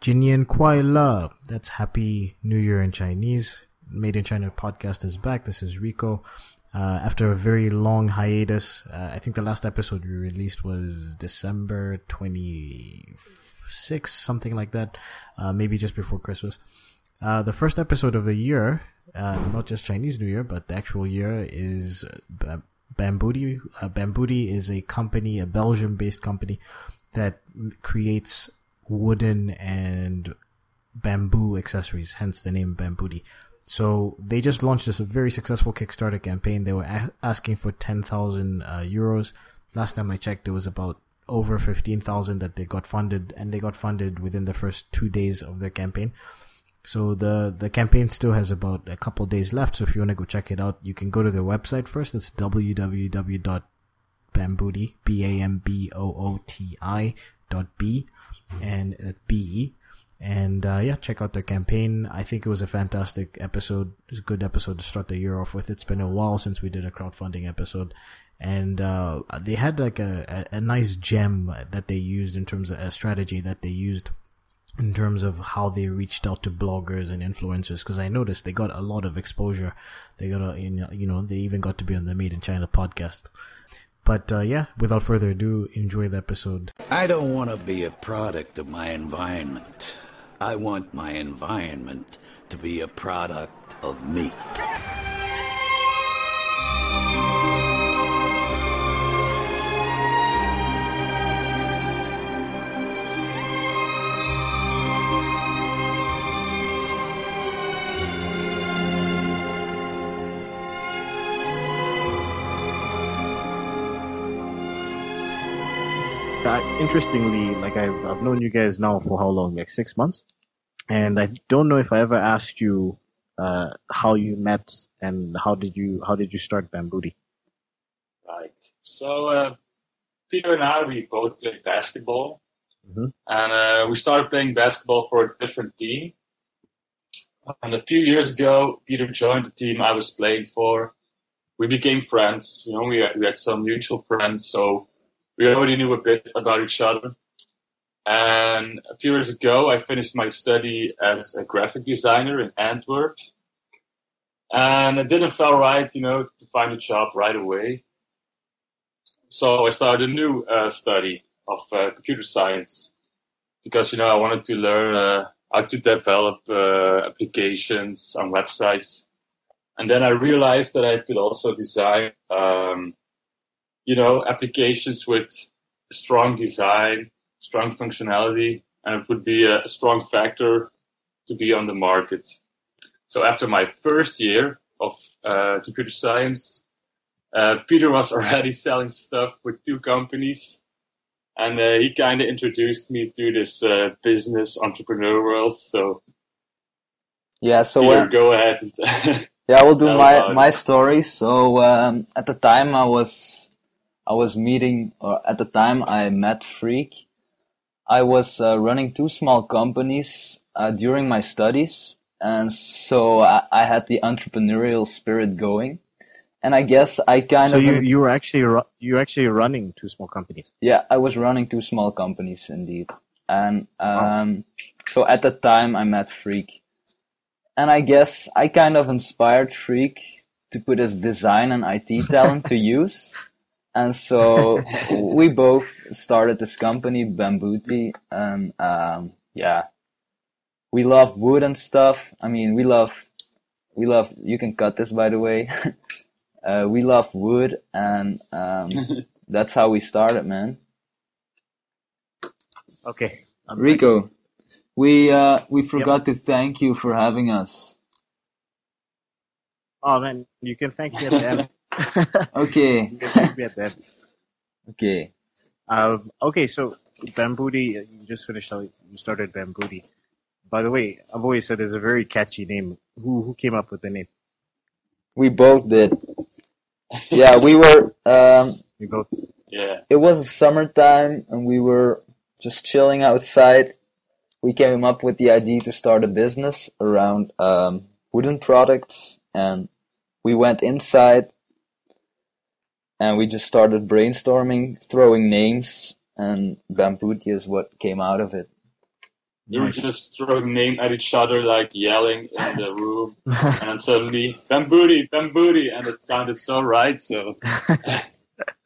Jinian Kuai La. That's Happy New Year in Chinese. Made in China podcast is back. This is Rico. Uh, after a very long hiatus, uh, I think the last episode we released was December 26, something like that. Uh, maybe just before Christmas. Uh, the first episode of the year, uh, not just Chinese New Year, but the actual year is uh, Bambooti. Uh, Bambooti is a company, a Belgium-based company that creates wooden and bamboo accessories, hence the name Bambooti. So they just launched this very successful Kickstarter campaign. They were a- asking for 10,000 uh, euros. Last time I checked, it was about over 15,000 that they got funded, and they got funded within the first two days of their campaign. So the the campaign still has about a couple days left. So if you want to go check it out, you can go to their website first. It's www.bambooti b a m b o o t i dot b and b and uh, yeah, check out their campaign. I think it was a fantastic episode. It's a good episode to start the year off with. It's been a while since we did a crowdfunding episode, and uh, they had like a, a, a nice gem that they used in terms of a strategy that they used in terms of how they reached out to bloggers and influencers because I noticed they got a lot of exposure. They got a, you know, they even got to be on the Made in China podcast. But uh, yeah, without further ado, enjoy the episode. I don't want to be a product of my environment. I want my environment to be a product of me. Interestingly, like I've, I've known you guys now for how long? Like six months? And I don't know if I ever asked you uh, how you met and how did you how did you start Bambooti? Right. So uh, Peter and I, we both played basketball, Mhm. and uh, we started playing basketball for a different team. And a few years ago, Peter joined the team I was playing for. We became friends. You know, we had, we had some mutual friends, so we already knew a bit about each other. And a few years ago, I finished my study as a graphic designer in Antwerp. And it didn't feel right, you know, to find a job right away. So I started a new uh, study of uh, computer science because, you know, I wanted to learn uh, how to develop uh, applications on websites. And then I realized that I could also design, um, you know, applications with strong design, strong functionality, and it would be a, a strong factor to be on the market. So after my first year of uh, computer science, uh, Peter was already selling stuff with two companies, and uh, he kind of introduced me to this uh, business entrepreneur world. So Yeah, so Peter, go ahead. yeah, I will do my my story. So um, at the time I was I was meeting, or at the time I met Freek. I was uh, running two small companies uh, during my studies, and so I, I had the entrepreneurial spirit going. And I guess I kind So of you you were actually ru- you were actually running two small companies. Yeah, I was running two small companies indeed. And um, so at the time I met Freek. And I guess I kind of inspired Freek to put his design and IT talent to use. And so we both started this company, Bambooti. And um, yeah, we love wood and stuff. I mean, we love, we love, you can cut this by the way. uh, we love wood and um, that's how we started, man. Okay. I'm Rico, we uh, we forgot to thank you for having us. Oh man, you can thank me at the end. Okay, you can thank me at the end. okay. Um, okay, so Bambooti, uh, you just finished. how You started Bambooti. By the way, I've always said it's a very catchy name. Who who came up with the name? We both did. Yeah, we were. Um, We both. yeah. it was summertime, and we were just chilling outside. We came up with the idea to start a business around um, wooden products, and we went inside, and we just started brainstorming, throwing names, and Bambooti is what came out of it. We were just throwing names at each other, like yelling in the room, and then suddenly Bambooti, Bambooti, and it sounded so right. So All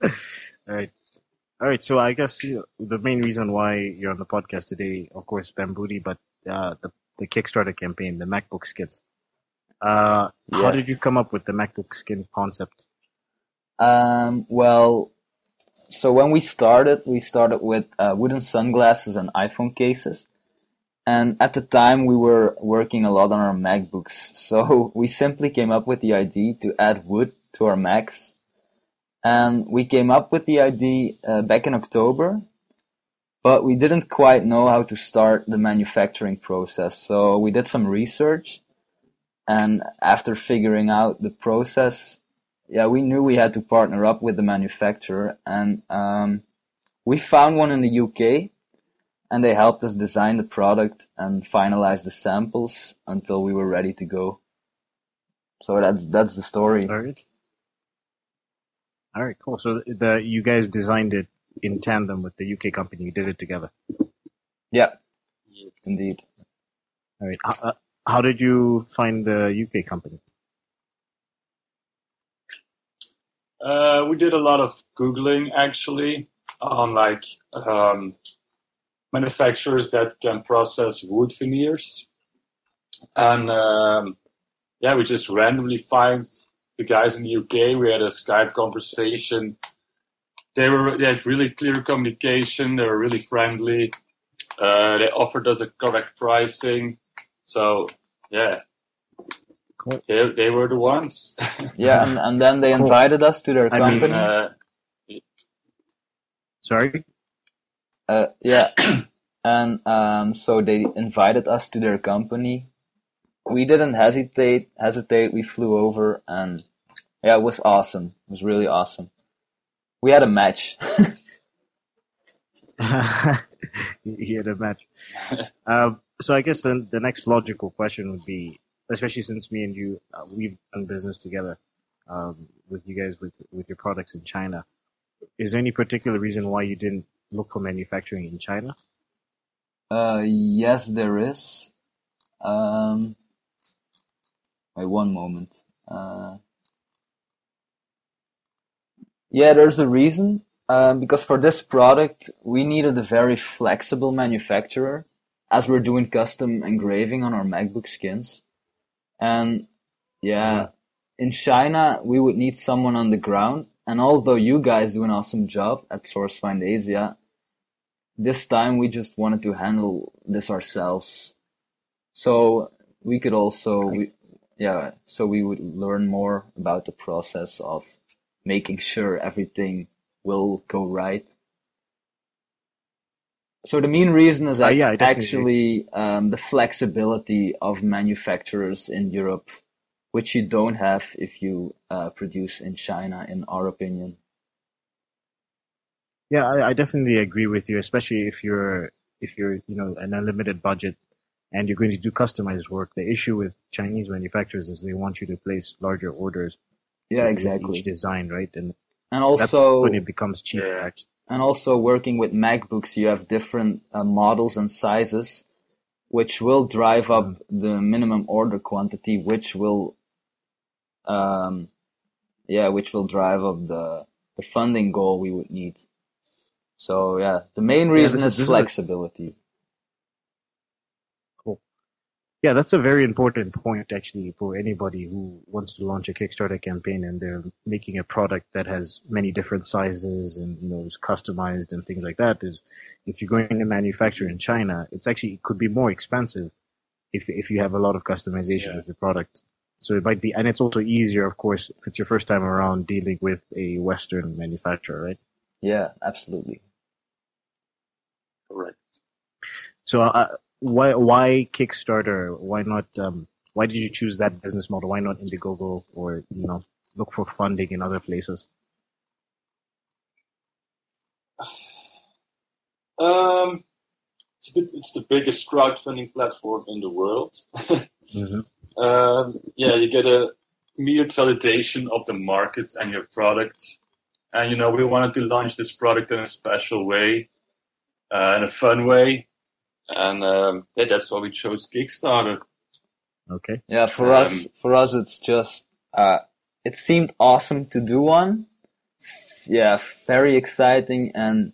right. All right. So I guess you know, the main reason why you're on the podcast today, of course, Bambooti, but uh, the the Kickstarter campaign, the MacBook skins. Uh, How did you come up with the MacBook skin concept? Um, well, so when we started, we started with uh, wooden sunglasses and iPhone cases. And at the time, we were working a lot on our MacBooks. So we simply came up with the idea to add wood to our Macs. And we came up with the idea uh, back in October, but we didn't quite know how to start the manufacturing process. So we did some research. And after figuring out the process, yeah, we knew we had to partner up with the manufacturer, and um, we found one in the UK, and they helped us design the product and finalize the samples until we were ready to go. So that's that's the story. All right. All right. Cool. So the you guys designed it in tandem with the UK company. You did it together. Yeah, indeed. All right. How, uh, how did you find the UK company? Uh, we did a lot of googling actually on like um, manufacturers that can process wood veneers, and um, yeah, we just randomly find the guys in the UK. We had a Skype conversation. They were they had really clear communication. They were really friendly. Uh, they offered us a correct pricing. So yeah, Cool. they they were the ones. Yeah, and, and then they Cool. invited us to their I mean, company. uh, Sorry. Uh, yeah, and um, so they invited us to their company. We didn't hesitate. Hesitate. We flew over, and yeah, it was awesome. It was really awesome. We had a match. you had a match. Um, so I guess then the next logical question would be, especially since me and you, uh, we've done business together um, with you guys with with your products in China. Is there any particular reason why you didn't look for manufacturing in China? Uh, yes, there is. Um, wait one moment. Uh, yeah, there's a reason. Um, because for this product, we needed a very flexible manufacturer, as we're doing custom engraving on our MacBook skins. And yeah, in China, we would need someone on the ground. And although you guys do an awesome job at SourceFind Asia, this time we just wanted to handle this ourselves. So we could also, we, yeah, so we would learn more about the process of making sure everything will go right. So the main reason is Uh, yeah, actually um, the flexibility of manufacturers in Europe, which you don't have if you uh, produce in China, in our opinion. Yeah, I, I definitely agree with you, especially if you're if you're you know an unlimited budget and you're going to do customized work. The issue with Chinese manufacturers is they want you to place larger orders. Yeah, exactly. Each design, right? And And that's also, when it becomes cheaper. Yeah. Actually. And also working with MacBooks, you have different uh, models and sizes, which will drive up the minimum order quantity, which will, um, yeah, which will drive up the the funding goal we would need. So yeah, the main Yeah, reason this is- this is a- flexibility. Yeah, that's a very important point actually for anybody who wants to launch a Kickstarter campaign and they're making a product that has many different sizes and you know is customized and things like that. Is if you're going to manufacture in China, it's actually it could be more expensive if if you have a lot of customization Yeah. with your product. So it might be, and it's also easier, of course, if it's your first time around dealing with a Western manufacturer, right? Yeah, absolutely. correct. So, uh, why why Kickstarter? Why not? Um, why did you choose that business model? Why not Indiegogo or you know look for funding in other places? Um, it's, a bit, it's the biggest crowdfunding platform in the world. Mm-hmm. Um, yeah, you get a immediate validation of the market and your product. And you know, we wanted to launch this product in a special way, uh, in a fun way. And um, yeah, that's why we chose Kickstarter. Okay. Yeah, for Um, us, for us, it's just uh, it seemed awesome to do one. Yeah, very exciting, and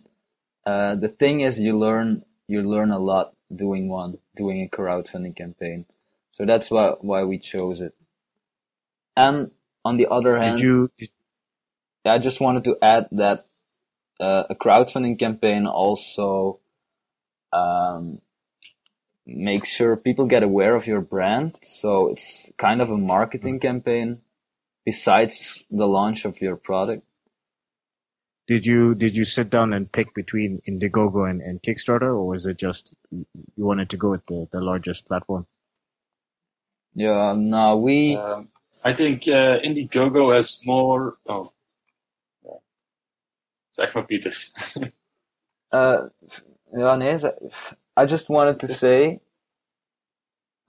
uh, the thing is, you learn you learn a lot doing one, doing a crowdfunding campaign. So that's why why we chose it. And on the other hand, Did you? Did, I just wanted to add that uh, a crowdfunding campaign also um, makes sure people get aware of your brand. So it's kind of a marketing campaign besides the launch of your product. did you? Did you sit down and pick between Indiegogo and, and Kickstarter, or was it just you wanted to go with the, the largest platform? Yeah, no, we Um, I think uh, Indiegogo has more. Oh, ja. zeg maar Pieter. Uh, ja, nee, I just wanted to say,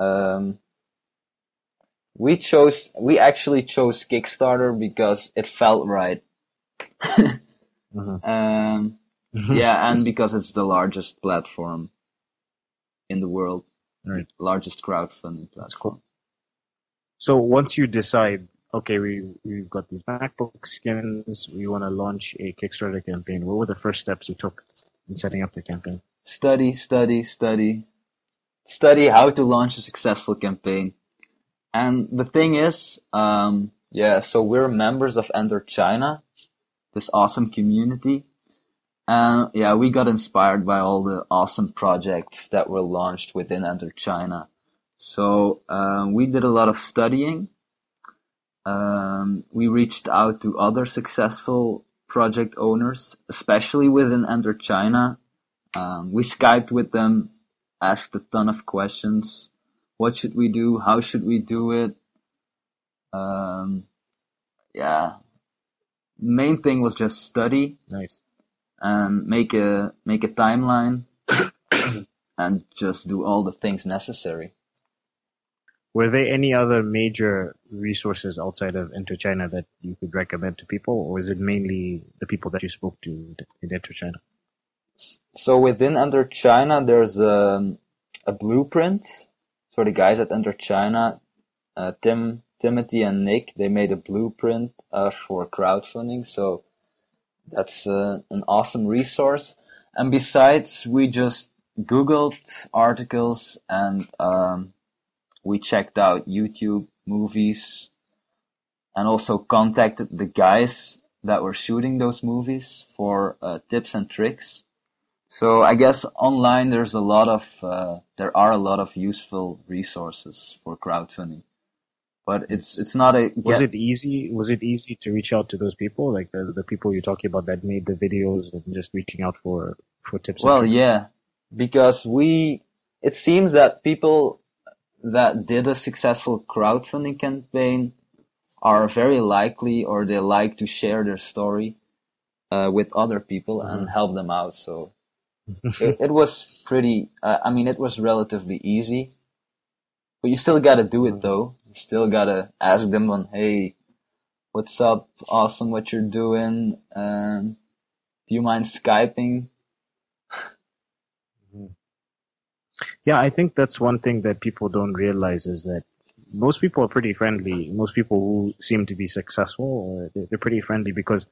um, we chose, we actually chose Kickstarter because it felt right. Mhm. Um, yeah, and because it's the largest platform in the world, Right. largest crowdfunding platform. So once you decide, okay, we we've got these MacBook skins, we want to launch a Kickstarter campaign. What were the first steps you took in setting up the campaign? Study, study, study, study how to launch a successful campaign. And the thing is, um, yeah, so we're members of Enter China, this awesome community. And yeah, we got inspired by all the awesome projects that were launched within Enter China. So um, we did a lot of studying. Um, we reached out to other successful project owners, especially within Enter China. Um, we Skyped with them, asked a ton of questions. What should we do? How should we do it? Um, yeah. Main thing was just study Nice. and make a make a timeline and just do all the things necessary. Were there any other major resources outside of Enter China that you could recommend to people, or is it mainly the people that you spoke to in Enter China? So within Enter China, there's um, a blueprint. So the guys at Enter China, uh, Tim, Timothy, and Nick, they made a blueprint uh, for crowdfunding. So that's uh, an awesome resource. And besides, we just Googled articles and um, we checked out YouTube movies and also contacted the guys that were shooting those movies for uh, tips and tricks. So I guess online there's a lot of uh, there are a lot of useful resources for crowdfunding, but it's it's not a Was it easy? Was it easy to reach out to those people, like the, the people you're talking about that made the videos and just reaching out for for tips? well yeah because we it seems that people that did a successful crowdfunding campaign are very likely or they like to share their story uh, with other people and help them out. So it, it was pretty uh, i mean it was relatively easy but you still gotta do it though. You still gotta ask them on hey what's up? Awesome what you're doing um, do you mind skyping Yeah, I think that's one thing that people don't realize is that most people are pretty friendly. Most people who seem to be successful, uh, they're pretty friendly because,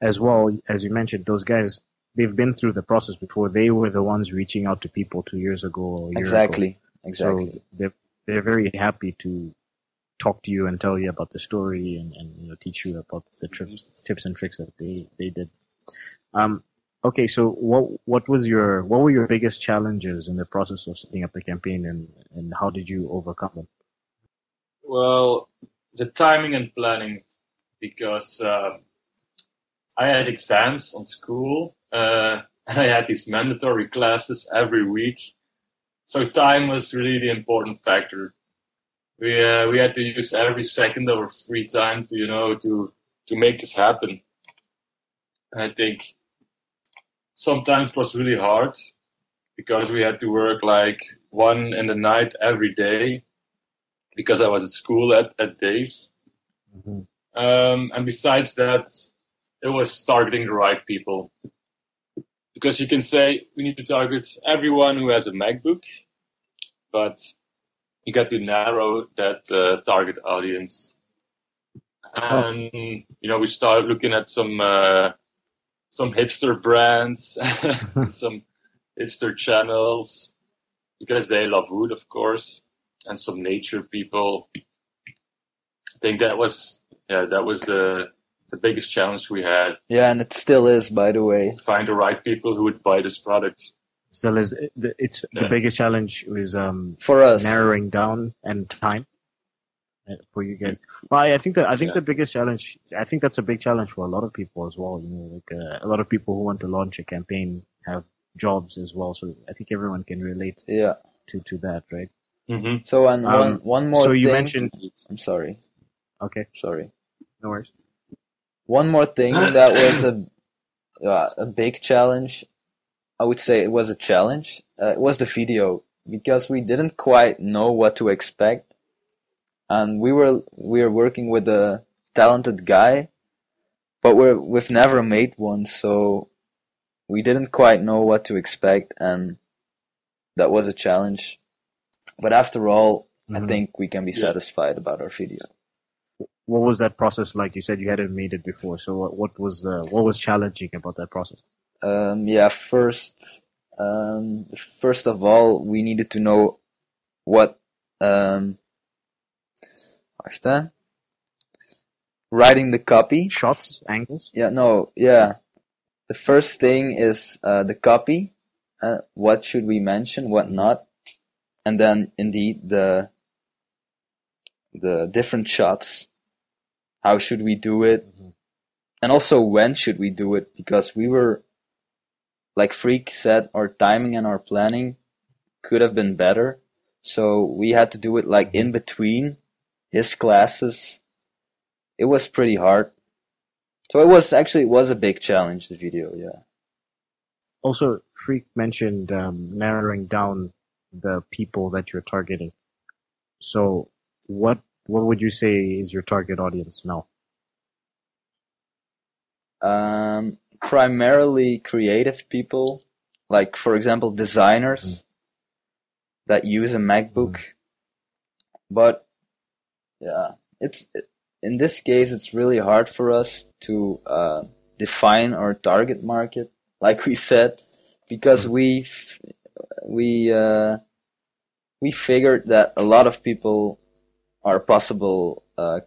as well as you mentioned, those guys they've been through the process before. They were the ones reaching out to people two years ago. Or a year ago. exactly exactly So they're they're very happy to talk to you and tell you about the story and, and you know teach you about the trips, tips and tricks that they they did. Um, okay, so what what was your what were your biggest challenges in the process of setting up the campaign and and how did you overcome them? Well, the timing and planning, because um, I had exams on school. Uh, I had these mandatory classes every week, so time was really the important factor. We uh, we had to use every second of our free time to you know to to make this happen. And I think sometimes it was really hard because we had to work like one in the night every day because I was at school at, at days. Mhm. Um, and besides that, it was targeting the right people. because you can say we need to target everyone who has a MacBook, but you got to narrow that uh, target audience. And you know, we started looking at some uh, some hipster brands, some hipster channels, because they love wood, of course, and some nature people. I think that was yeah, that was the the biggest challenge we had. Yeah, and it still is, by the way. Find the right people who would buy this product. Still is the- it's the Yeah. biggest challenge is um For us. narrowing down and time for you guys. Well, I I think that I think Yeah. the biggest challenge. I think that's a big challenge for a lot of people as well. You know, like uh, a lot of people who want to launch a campaign have jobs as well. So I think everyone can relate Yeah. to to that, right? Mm-hmm. So, and Um, one, one more so you thing. mentioned I'm sorry. okay, Sorry. no worries. One more thing that was a uh, a big challenge. I would say it was a challenge. Uh, it was the video because we didn't quite know what to expect, and we were we were working with a talented guy, but we're we've never made one, so we didn't quite know what to expect, and that was a challenge. But after all, I Mhm. think we can be Yeah. satisfied about our video. What was that process like? You said you hadn't made it before. So what, what was the what was challenging about that process? Um, yeah, first, um, first of all, we needed to know what, um, hè? writing the copy. Shots, angles. Yeah, no, yeah. The first thing is uh, the copy. Uh, what should we mention? What not? And then, indeed, the the different shots. How should we do it? And also, when should we do it? Because we were, like Freek said, our timing and our planning could have been better. So we had to do it like in between his classes. It was pretty hard. So it was actually it was a big challenge. The video, yeah. Also, Freek mentioned um, narrowing down the people that you're targeting. So, what what would you say is your target audience now? Um, primarily creative people, like for example designers that use a MacBook. But yeah, it's in this case it's really hard for us to uh, define our target market, like we said, because we f- we uh, we figured that a lot of people are possible uh,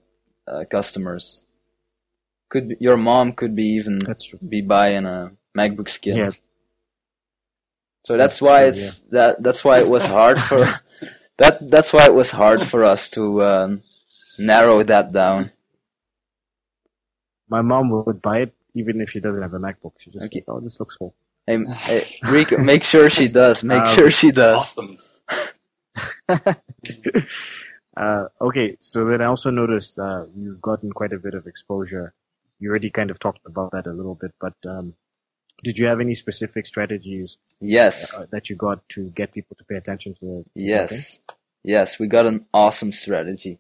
uh, customers. Could be, your mom could be even That's true. be buying a MacBook skin. Yeah. So that's, That's why true, it's that that's why it was hard for that that's why it was hard for us to um, narrow that down. My mom would buy it even if she doesn't have a MacBook. She just Okay. like, oh, this looks cool. Hey, hey, Rico, make sure she does. Make Um, sure she does. Awesome. uh, okay, so then I also noticed uh, you've gotten quite a bit of exposure. You already kind of talked about that a little bit, but um, did you have any specific strategies Yes, uh, that you got to get people to pay attention to? to yes, yes. We got an awesome strategy.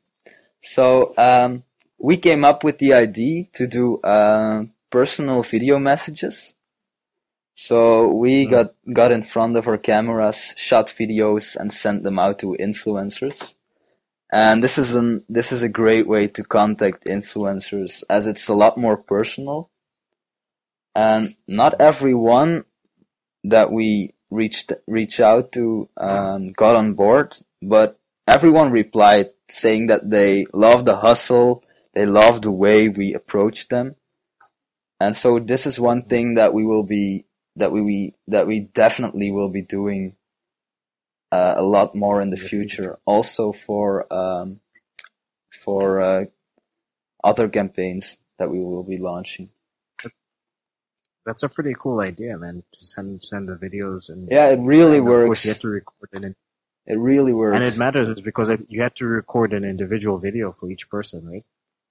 So um, we came up with the idea to do uh, personal video messages. So we Mm. got got in front of our cameras, shot videos, and sent them out to influencers. And this is an this is a great way to contact influencers as it's a lot more personal. And not everyone that we reached reach out to um, got on board, but everyone replied saying that they love the hustle, they love the way we approach them. And so this is one thing that we will be that we, we that we definitely will be doing uh, a lot more in the future. Also for um, for uh, other campaigns that we will be launching. That's a pretty cool idea, man. To send send the videos and Yeah, it really and works. you have to record it, It really works. and it matters because it, you had to record an individual video for each person, right?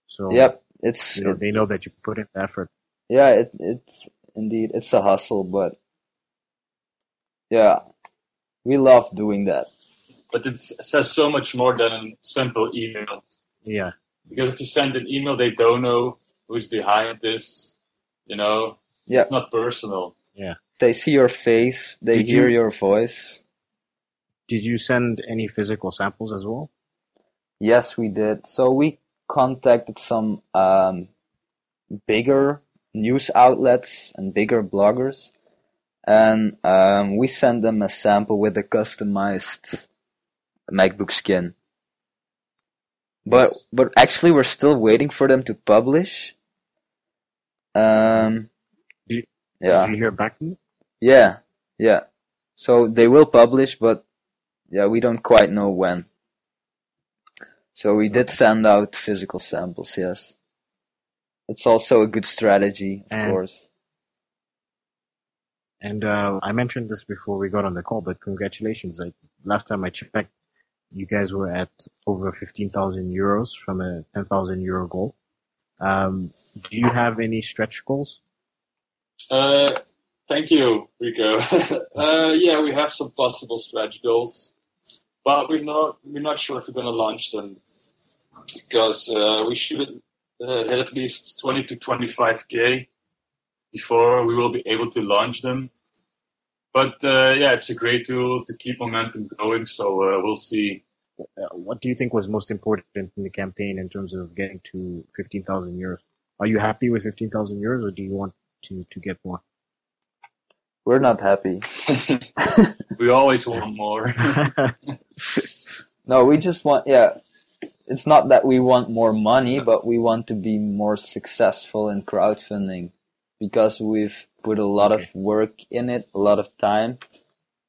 So Yep, it's you know, it- they know that you put in the effort. yeah, it it's indeed it's a hustle, but yeah, we love doing that. But it says so much more than a simple email. Yeah, Because if you send an email, they don't know who's behind this. You know, Yeah. it's not personal. Yeah. They see your face, they Did hear you- your voice. Did you send any physical samples as well? Yes, we did. So we contacted some um, bigger news outlets and bigger bloggers, and um, we sent them a sample with a customized MacBook skin. But but actually, we're still waiting for them to publish. Um, Did- yeah. Did you hear back? Yeah, yeah. So they will publish, but yeah, we don't quite know when. So we did send out physical samples, yes. It's also a good strategy, of And- course. And uh, I mentioned this before we got on the call, but congratulations! Like last time I checked, you guys were at over fifteen thousand euros from a ten thousand euro goal. Um, do you have any stretch goals? Uh, thank you, Rico. uh, yeah, we have some possible stretch goals, but we're not we're not sure if we're going to launch them because uh, we should uh, hit at least 20 to 25k before we will be able to launch them. But uh, yeah, it's a great tool to keep momentum going. So uh, we'll see. Uh, what do you think was most important in the campaign in terms of getting to fifteen thousand euros? Are you happy with fifteen thousand euros, or do you want to to get more? We're not happy. We always want more. No, we just want, yeah. It's not that we want more money, but we want to be more successful in crowdfunding because we've put a lot of work in it, a lot of time,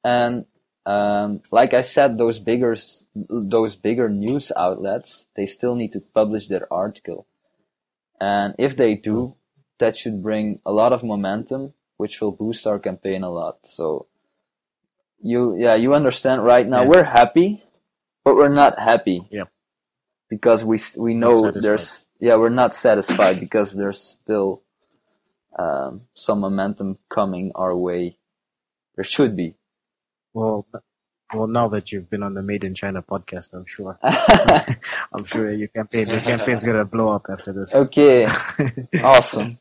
and um, like I said, those bigger those bigger news outlets they still need to publish their article, and if they do, that should bring a lot of momentum, which will boost our campaign a lot. So. You yeah you understand right now Yeah. we're happy but we're not happy. Yep. Because we we know there's yeah we're not satisfied because there's still um, some momentum coming our way. There should be. well, well, now that you've been on the Made in China podcast, I'm sure I'm sure your campaign your campaign's gonna blow up after this. okay, awesome.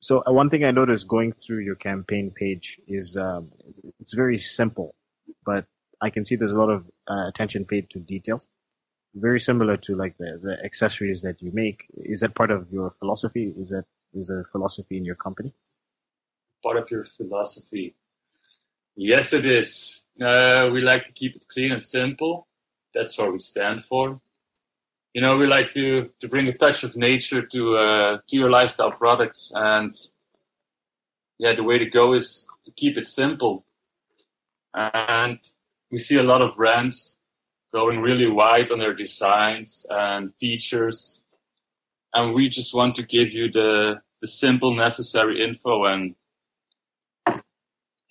So uh, one thing I noticed going through your campaign page is um, it's very simple, but I can see there's a lot of uh, attention paid to details. Very similar to like the, the accessories that you make. Is that part of your philosophy? Is that is a philosophy in your company? part of your philosophy? Yes, it is. Uh, we like to keep it clean and simple. That's what we stand for. You know, we like to, to bring a touch of nature to uh, to your lifestyle products, and yeah, the way to go is to keep it simple. And we see a lot of brands going really wide on their designs and features, and we just want to give you the the simple, necessary info. And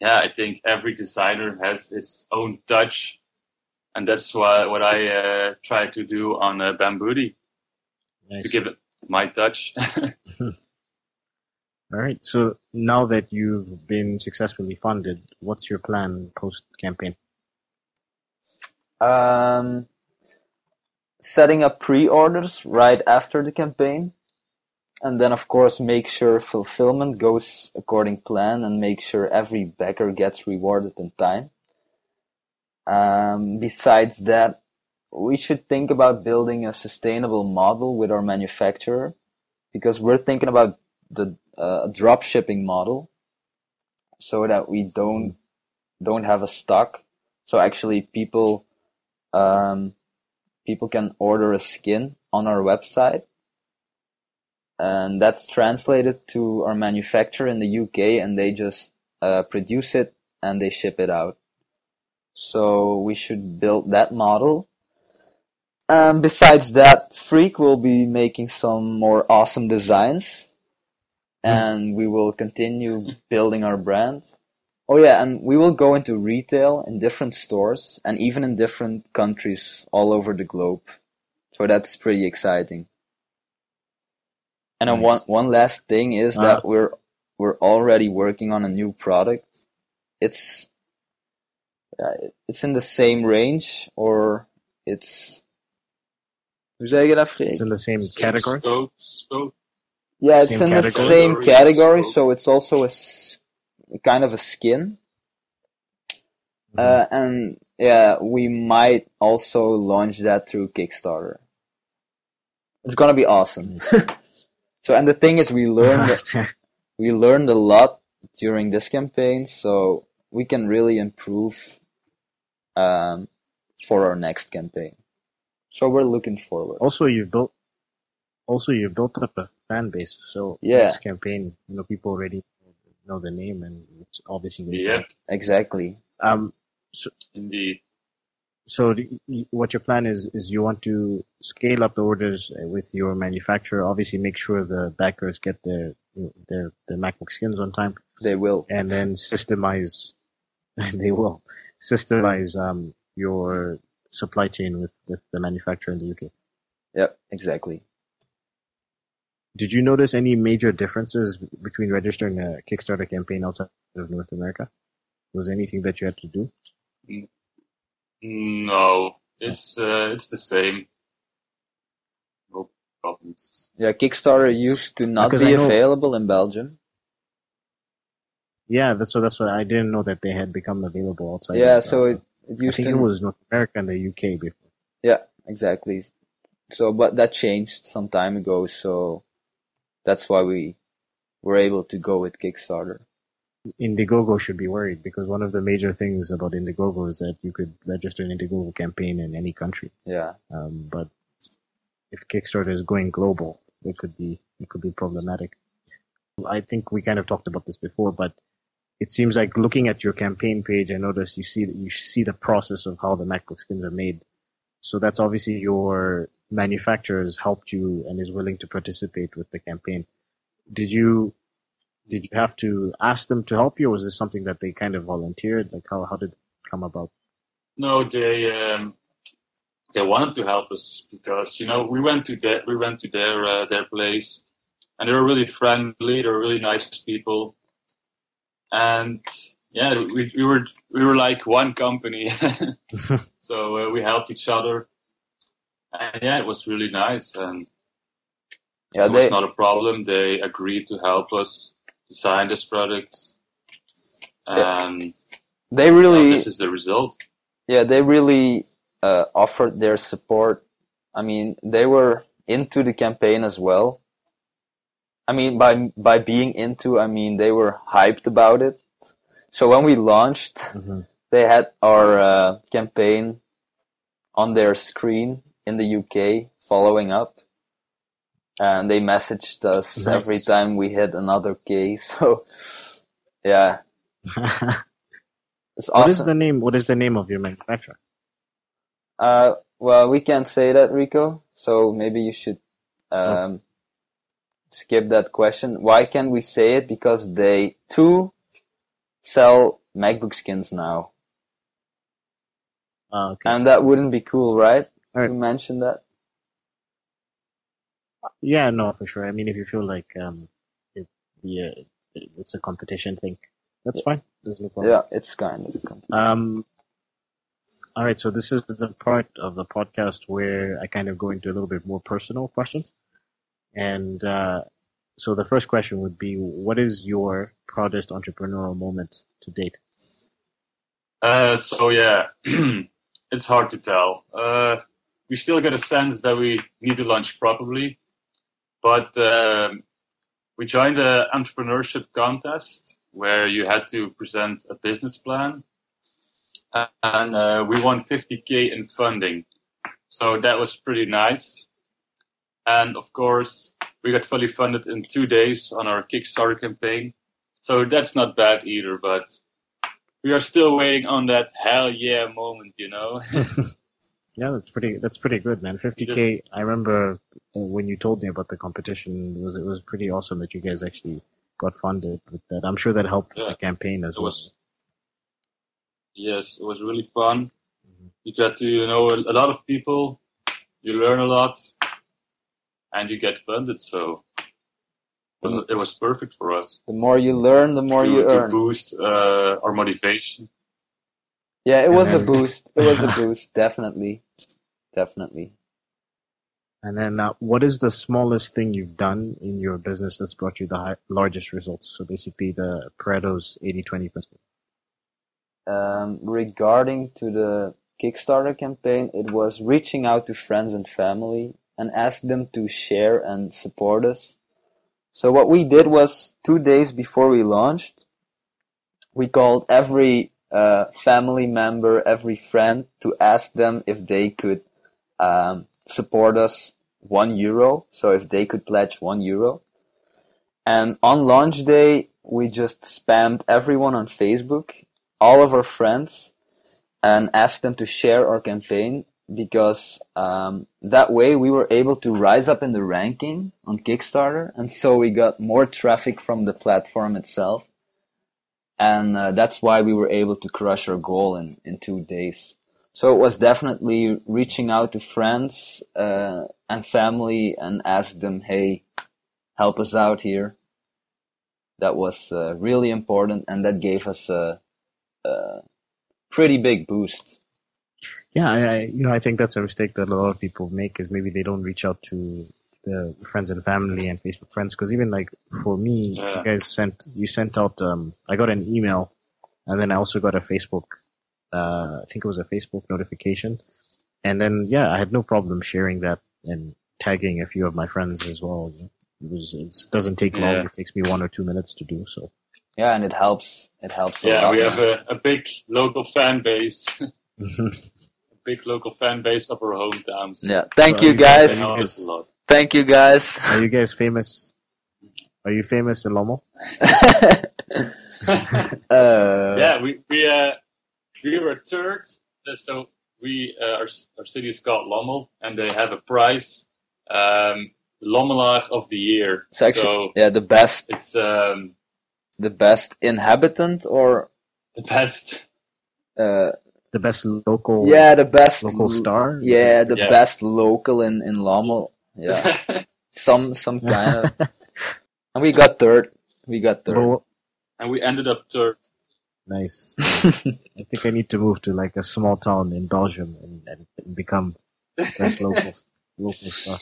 yeah, I think every designer has its own touch, and that's why what I uh, try to do on uh, Bambooti Nice. to give it my touch. All right. So now that you've been successfully funded, what's your plan post campaign? Um, setting up pre-orders right after the campaign, and then of course make sure fulfillment goes according plan, and make sure every backer gets rewarded in time. Um, besides that, we should think about building a sustainable model with our manufacturer, because we're thinking about the uh, drop shipping model, so that we don't don't have a stock. So actually, people um, people can order a skin on our website and that's translated to our manufacturer in the UK and they just uh, produce it and they ship it out. So we should build that model. Um, besides that, Freek will be making some more awesome designs and we will continue building our brand. Oh yeah, and we will go into retail in different stores and even in different countries all over the globe. So that's pretty exciting. And Nice. one one last thing is Ah. that we're we're already working on a new product. It's it's in the same range or it's hoe zeg je dat, It's in the same category. Scope, scope. Yeah, it's Same in the same Category, category, so- so it's also a kind of a skin. Uh, and yeah, we might also launch that through Kickstarter. It's gonna be awesome. so, and the thing is, we learned we learned a lot during this campaign, so we can really improve um, for our next campaign. So we're looking forward. also, you built. Also, you built up a fan base. So Yeah. next campaign, you know, people already know the name, and it's obviously going to Yeah, Exactly. Um, So, indeed. so the- what your plan is is you want to scale up the orders with your manufacturer. Obviously, make sure the backers get their their their MacBook skins on time, They will. and then systemize. They will systemize um, your supply chain with with the manufacturer in the UK. Yep, exactly. Did you notice any major differences between registering a Kickstarter campaign outside of North America? Was there anything that you had to do? No, it's uh, it's the same. No problems. Yeah, Kickstarter used to not Because be know- available in Belgium. Yeah, that's so. That's what I didn't know that they had become available outside. Yeah, so it, it I used think to. it was North America and the UK before. Yeah, exactly. So, but that changed some time ago. So that's why we were able to go with Kickstarter. Indiegogo should be worried because one of the major things about Indiegogo is that you could register an Indiegogo campaign in any country. Yeah, Um, but if Kickstarter is going global, it could be it could be problematic. I think we kind of talked about this before, but it seems like looking at your campaign page, I noticed you see you see the process of how the MacBook skins are made. So that's obviously your manufacturer has helped you and is willing to participate with the campaign. Did you did you have to ask them to help you, or was this something that they kind of volunteered? Like how how did it come about? No, they um, they wanted to help us because you know we went to their we went to their uh, their place, and they were really friendly. They were really nice people, and yeah, we we were we were like one company, so uh, we helped each other, and yeah, it was really nice, and yeah. it was not a problem. They agreed to help us design this product, Yeah. and they well, really this is the result. yeah they really uh, offered their support. I mean, they were into the campaign as well. I mean, by by being into, I mean they were hyped about it. So when we launched, Mhm. they had our uh, campaign on their screen in the UK following up. And they messaged us Nice. every time we hit another K. So, yeah, it's awesome. What is the name? What is the name of your manufacturer? Uh, well, we can't say that, Rico. So maybe you should um, skip that question. Why can't we say it? Because they too sell MacBook skins now, Uh, okay. and that wouldn't be cool, right? Right. To mention that. Yeah, no, for sure. I mean, if you feel like um, it, yeah, it's a competition thing, that's fine. There's no problem. Yeah, it's kind of. Um. All right, so this is the part of the podcast where I kind of go into a little bit more personal questions, and uh, so the first question would be, what is your proudest entrepreneurial moment to date? Uh, so yeah, it's hard to tell. Uh, we still get a sense that we need to launch properly, but um, we joined an entrepreneurship contest where you had to present a business plan, and uh, we won 50k in funding. So that was pretty nice. And of course, we got fully funded in two days on our Kickstarter campaign. So that's not bad either, but we are still waiting on that hell yeah moment, you know. Yeah, that's pretty. That's pretty good, man. Fifty k. I remember when you told me about the competition. It was it was pretty awesome that you guys actually got funded with that. I'm sure that helped Yeah. the campaign as It well. was yes, it was really fun. Mm-hmm. You got to you know a lot of people, you learn a lot, and you get funded. So it was perfect for us The more you learn, the more to, you to earn. boost uh, our motivation. Yeah, it was a boost. It was a boost, definitely, definitely. And then, uh, what is the smallest thing you've done in your business that's brought you the high, largest results? So basically, the Pareto's 80-20 principle. Um, regarding to the Kickstarter campaign, it was reaching out to friends and family and ask them to share and support us. So what we did was two days before we launched, we called every uh, family member, every friend to ask them if they could um, support us one euro. So if they could pledge one euro. And on launch day, we just spammed everyone on Facebook, all of our friends, and asked them to share our campaign because um, that way we were able to rise up in the ranking on Kickstarter, and so we got more traffic from the platform itself, and uh, that's why we were able to crush our goal in in two days. So it was definitely reaching out to friends uh, and family and ask them, "Hey, help us out here." That was uh, really important, and that gave us a, a pretty big boost yeah, I, I, you know I think that's a mistake that a lot of people make is maybe they don't reach out to the friends and family and Facebook friends because even like for me, Yeah. you guys sent you sent out um I got an email and then I also got a Facebook uh I think it was a Facebook notification and then yeah I had no problem sharing that and tagging a few of my friends as well. It was it doesn't take long. Yeah. It takes me one or two minutes to do so. Yeah, and it helps. It helps. A Yeah, lot. we have a, a big local fan base, a big local fan base of our hometowns. Yeah. Thank So you you guys guys. They know Yes. us a lot. Thank you guys. Are you guys famous? Are you famous in Lommel? uh, yeah, we we uh, we were third. uh, So we uh, our our city is called Lommel, and they have a prize, um, Lommelaar of the year. It's actually so yeah the best it's um, the best inhabitant or the best. uh The best local yeah the best local star? yeah the Yeah. best local in in Lommel yeah some some kind of and we got third we got third Well, and we ended up third. nice. I think I need to move to like a small town in Belgium and, and, and become best local local star.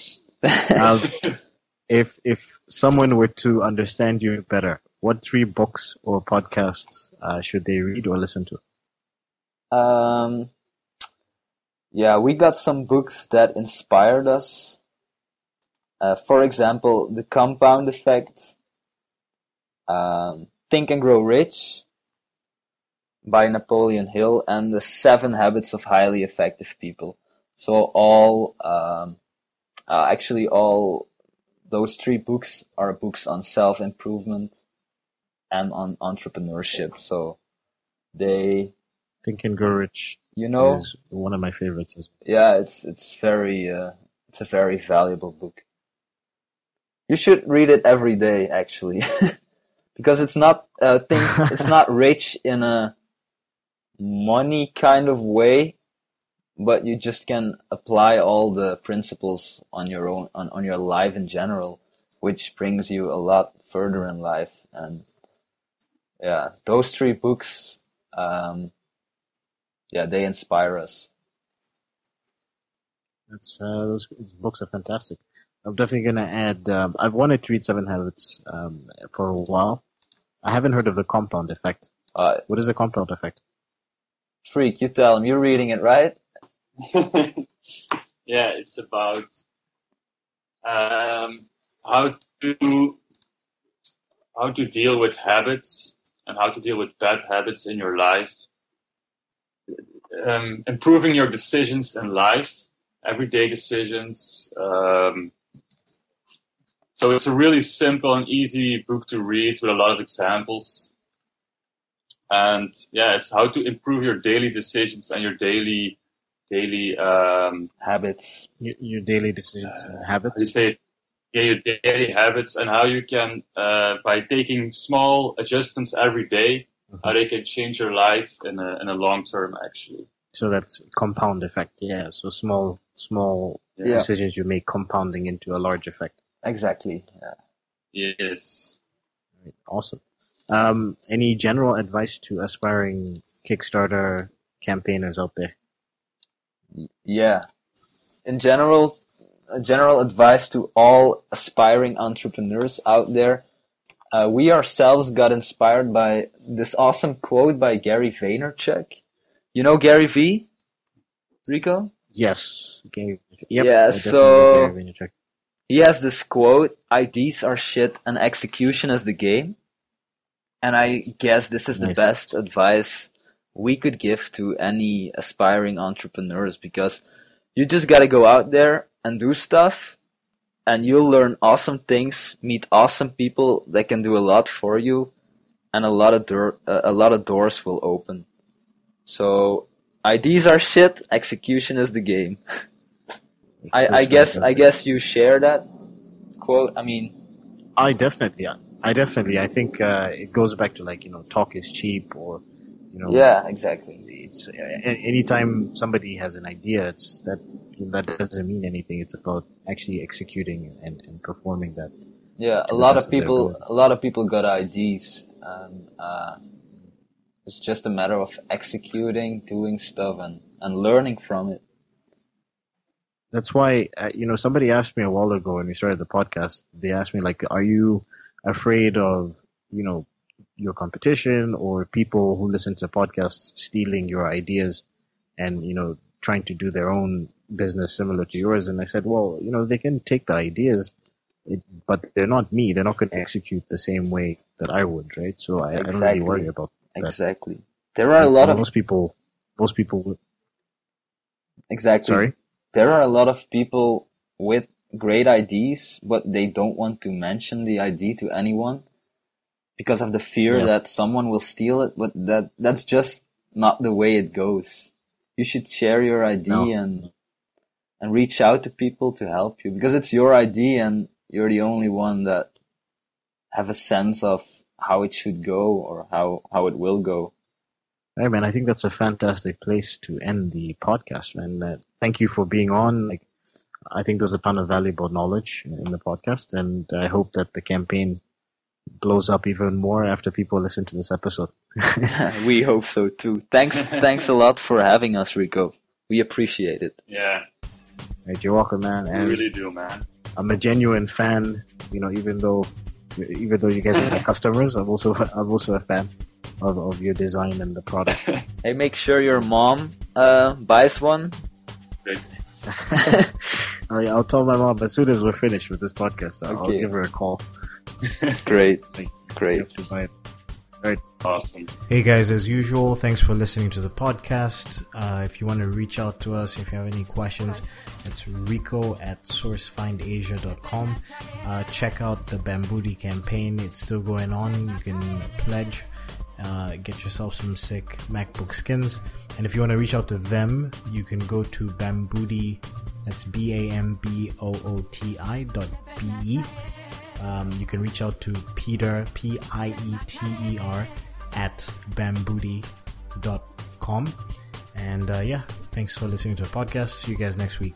Um, if if someone were to understand you better, what three books or podcasts uh, should they read or listen to? Um, yeah, we got some books that inspired us. Uh, for example, The Compound Effect, um, Think and Grow Rich by Napoleon Hill, and The Seven Habits of Highly Effective People. So all, um, uh, actually all those three books are books on self-improvement and on entrepreneurship. So they, Think and Grow Rich you know, is one of my favorites. As yeah it's it's very uh, it's a very valuable book. You should read it every day actually. Because it's not uh, thing it's not rich in a money kind of way but you just can apply all the principles on your own on, on your life in general which brings you a lot further in life. And yeah those three books um, yeah they inspire us That's uh, those books are fantastic. I'm definitely gonna add. Um, I've wanted to read Seven Habits um, for a while. I haven't heard of the compound effect. uh, What is the compound effect? Freek, you tell him. You're reading it, right? yeah, it's about um, how to how to deal with habits and how to deal with bad habits in your life. Um, improving your decisions in life, everyday decisions. Um, so it's a really simple and easy book to read with a lot of examples. And yeah, it's how to improve your daily decisions and your daily daily um, Habits. Your, your daily decisions and how do you habits. say? Yeah, your daily habits and how you can uh, by taking small adjustments every day, how they can change your life in a in a long term actually. So that's compound effect. Yeah. So small, small Yeah. decisions you make compounding into a large effect. Exactly. Yeah. Yes. Awesome. Um, any general advice to aspiring Kickstarter campaigners out there? Yeah. In general, general advice to all aspiring entrepreneurs out there. Uh, we ourselves got inspired by this awesome quote by Gary Vaynerchuk. You know Gary V? Rico? Yes. Okay. Yep, Yeah, so- agree with you, Chuck. He has this quote, IDs are shit and execution is the game. And I guess this is the best advice we could give to any aspiring entrepreneurs because you just gotta go out there and do stuff and you'll learn awesome things, meet awesome people that can do a lot for you and a lot of door, uh, a lot of doors will open. So ideas are shit, execution is the game. I, I guess I guess you share that quote. I mean, I definitely, I definitely, I think uh, it goes back to like you know, talk is cheap, or you know, yeah, exactly. It's a- anytime somebody has an idea, it's that that doesn't mean anything. It's about actually executing and, and performing that. Yeah, a lot of people, a lot of people got ideas, and uh, it's just a matter of executing, doing stuff, and and learning from it. That's why uh, you know somebody asked me a while ago when we started the podcast. They asked me like, "Are you afraid of you know your competition or people who listen to podcasts stealing your ideas and you know trying to do their own business similar to yours?" And I said, "Well, you know they can take the ideas, it, but they're not me. They're not going to execute the same way that I would, right? So I, I don't really Exactly. worry about that. Exactly. There are a lot of most people. Most people would. exactly. Sorry. There are a lot of people with great ideas, but they don't want to mention the idea to anyone because of the fear Yeah. that someone will steal it. But that that's just not the way it goes. You should share your idea No. and and reach out to people to help you because it's your idea and you're the only one that have a sense of how it should go or how how it will go. Hey man, I think that's a fantastic place to end the podcast, man. Uh, thank you for being on. Like, I think there's a ton of valuable knowledge in the podcast, and I hope that the campaign blows up even more after people listen to this episode. we hope so too. Thanks thanks a lot for having us, Rico. We appreciate it. Yeah, right, you're welcome, man. we And really do, man. I'm a genuine fan. You know, even though even though you guys are my customers, I'm also I'm also a fan of, of your design and the product. Hey, make sure your mom uh, buys one. Great. All right, I'll tell my mom as soon as we're finished with this podcast. I'll, I'll give her a call. Great, Like, great. It. Awesome. Hey guys, as usual, thanks for listening to the podcast. Uh, if you want to reach out to us, if you have any questions, it's rico at sourcefindasia.com. Uh, check out the Bambooti campaign, it's still going on. You can pledge, uh, get yourself some sick MacBook skins. And if you want to reach out to them, you can go to Bambooti, that's B A M B O O T I dot B E. Um, you can reach out to Peter, P I E T E R, at bambooti.com. And uh, yeah, thanks for listening to the podcast. See you guys next week.